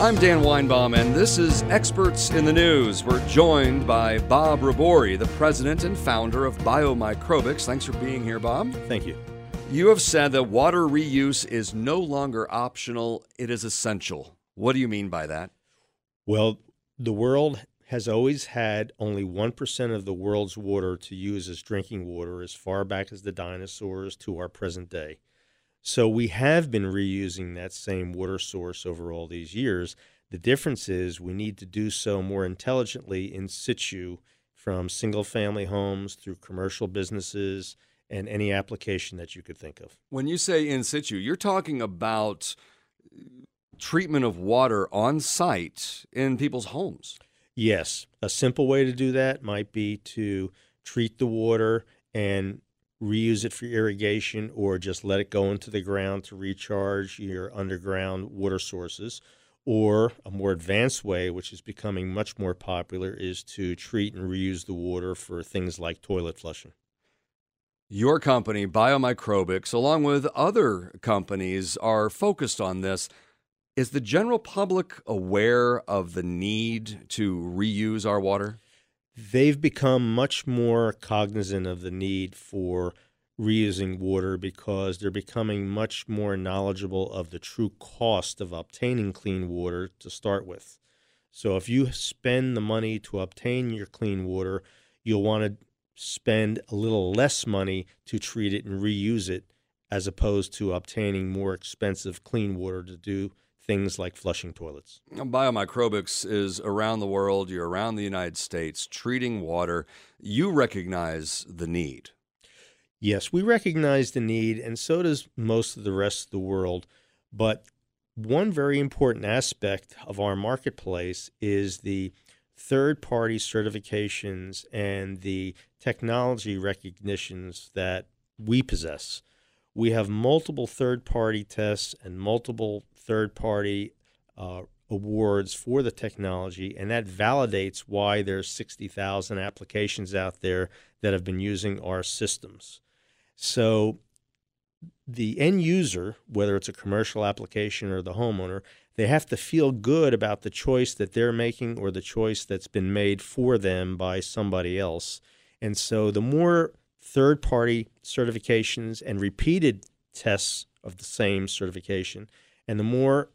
I'm Dan Weinbaum, and this is Experts in the News. We're joined by Bob Rebori, the president and founder of Biomicrobics. Thanks for being here, Bob. Thank you. You have said that water reuse is no longer optional, it is essential. What do you mean by that? Well, the world has always had only 1% of the world's water to use as drinking water as far back as the dinosaurs to our present day. So we have been reusing that same water source over all these years. The difference is we need to do so more intelligently in situ from single family homes through commercial businesses and any application that you could think of. When you say in situ, you're talking about treatment of water on site in people's homes. Yes. A simple way to do that might be to treat the water and reuse it for irrigation or just let it go into the ground to recharge your underground water sources. Or a more advanced way, which is becoming much more popular, is to treat and reuse the water for things like toilet flushing. Your company, Biomicrobics, along with other companies, are focused on this. Is the general public aware of the need to reuse our water? They've become much more cognizant of the need for reusing water because they're becoming much more knowledgeable of the true cost of obtaining clean water to start with. So if you spend the money to obtain your clean water, you'll want to spend a little less money to treat it and reuse it as opposed to obtaining more expensive clean water to do things like flushing toilets. Biomicrobics is around the world, you're around the United States treating water. You recognize the need. Yes, we recognize the need, and so does most of the rest of the world. But one very important aspect of our marketplace is the third party certifications and the technology recognitions that we possess. We have multiple third party tests and multiple third party uh, awards for the technology, and that validates why there's 60,000 applications out there that have been using our systems. So the end user, whether it's a commercial application or the homeowner, they have to feel good about the choice that they're making or the choice that's been made for them by somebody else. And so the more third party certifications and repeated tests of the same certification, and the more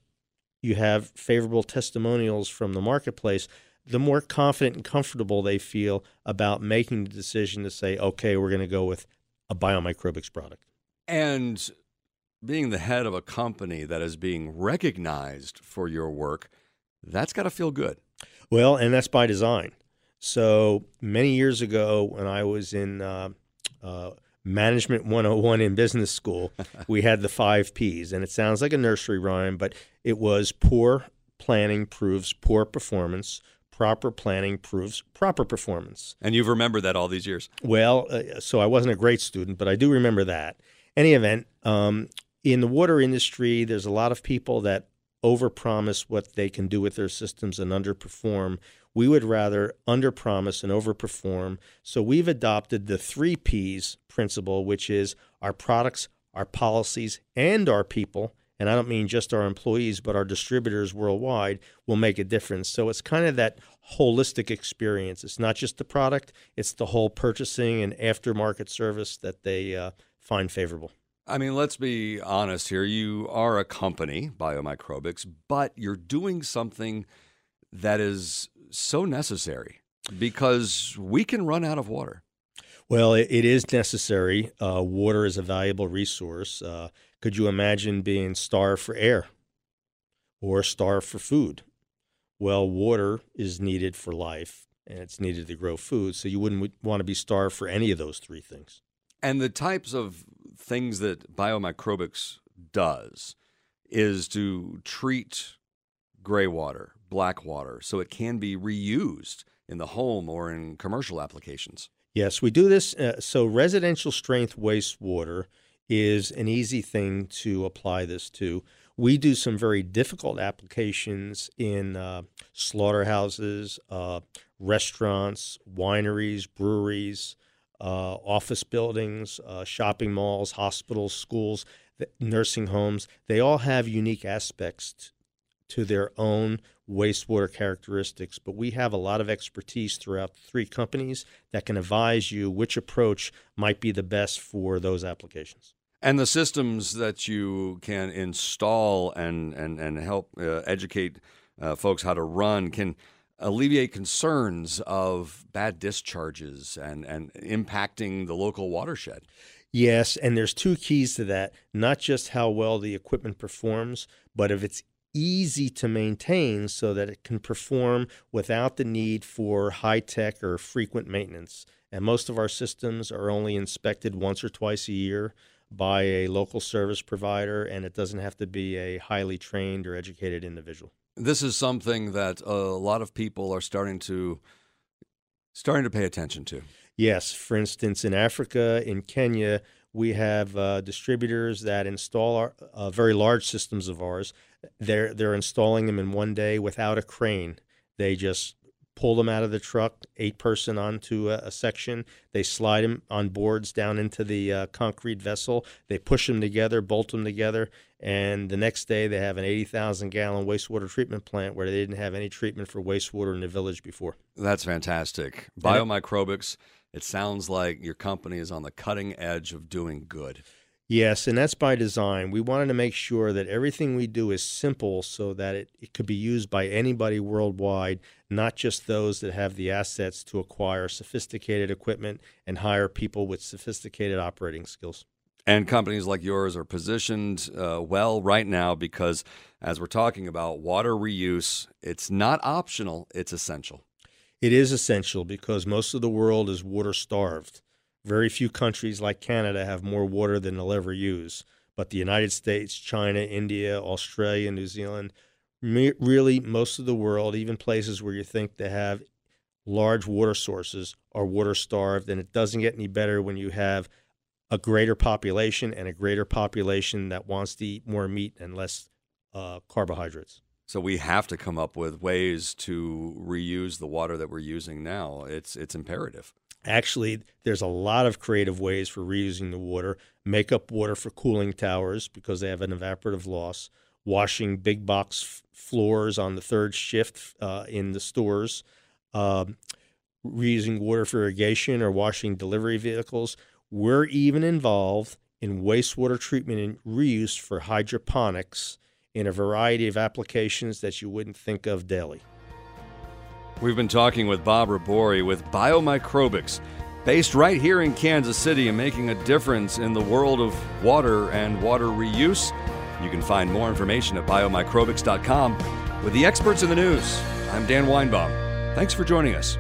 you have favorable testimonials from the marketplace, the more confident and comfortable they feel about making the decision to say, okay, we're going to go with a biomicrobics product. And being the head of a company that is being recognized for your work, that's got to feel good. Well, and that's by design. So many years ago, when I was in uh, uh, Management 101 in business school, we had the five P's. And it sounds like a nursery rhyme, but it was poor planning proves poor performance. Proper planning proves proper performance. And you've remembered that all these years. Well, uh, so I wasn't a great student, but I do remember that. Any event, um, in the water industry, there's a lot of people that overpromise what they can do with their systems and underperform. We would rather underpromise and overperform. So we've adopted the three P's principle, which is our products, our policies, and our people. And I don't mean just our employees, but our distributors worldwide will make a difference. So it's kind of that holistic experience. It's not just the product, it's the whole purchasing and aftermarket service that they uh, find favorable. I mean, let's be honest here. You are a company, Biomicrobics, but you're doing something that is so necessary because we can run out of water. Well, it, it is necessary. Uh, water is a valuable resource. Uh, could you imagine being starved for air or starved for food? Well, water is needed for life and it's needed to grow food. So you wouldn't want to be starved for any of those three things. And the types of things that biomicrobics does is to treat gray water, black water, so it can be reused in the home or in commercial applications. Yes, we do this. Uh, so, residential strength wastewater is an easy thing to apply this to. We do some very difficult applications in uh, slaughterhouses, uh, restaurants, wineries, breweries, uh, office buildings, uh, shopping malls, hospitals, schools, nursing homes. They all have unique aspects to their own wastewater characteristics, but we have a lot of expertise throughout three companies that can advise you which approach might be the best for those applications. And the systems that you can install and, and, and help uh, educate uh, folks how to run can alleviate concerns of bad discharges and, and impacting the local watershed. Yes, and there's two keys to that not just how well the equipment performs, but if it's easy to maintain so that it can perform without the need for high tech or frequent maintenance. And most of our systems are only inspected once or twice a year by a local service provider, and it doesn't have to be a highly trained or educated individual. This is something that a lot of people are starting to starting to pay attention to. Yes, for instance, in Africa, in Kenya, we have uh, distributors that install our, uh, very large systems of ours. They're they're installing them in one day without a crane. They just pull them out of the truck, eight person onto a, a section. They slide them on boards down into the uh, concrete vessel. They push them together, bolt them together, and the next day they have an 80,000 gallon wastewater treatment plant where they didn't have any treatment for wastewater in the village before. That's fantastic. Biomicrobics, it sounds like your company is on the cutting edge of doing good. Yes, and that's by design. We wanted to make sure that everything we do is simple so that it, it could be used by anybody worldwide, not just those that have the assets to acquire sophisticated equipment and hire people with sophisticated operating skills. And companies like yours are positioned uh, well right now because, as we're talking about water reuse, it's not optional, it's essential. It is essential because most of the world is water starved. Very few countries like Canada have more water than they'll ever use. But the United States, China, India, Australia, New Zealand, really most of the world, even places where you think they have large water sources, are water starved. And it doesn't get any better when you have a greater population and a greater population that wants to eat more meat and less uh, carbohydrates. So we have to come up with ways to reuse the water that we're using now. It's it's imperative. Actually, there's a lot of creative ways for reusing the water. Make up water for cooling towers because they have an evaporative loss. Washing big box f- floors on the third shift uh, in the stores. Um, reusing water for irrigation or washing delivery vehicles. We're even involved in wastewater treatment and reuse for hydroponics in a variety of applications that you wouldn't think of daily. We've been talking with Bob Rebori with Biomicrobics, based right here in Kansas City and making a difference in the world of water and water reuse. You can find more information at biomicrobics.com with the experts in the news. I'm Dan Weinbaum. Thanks for joining us.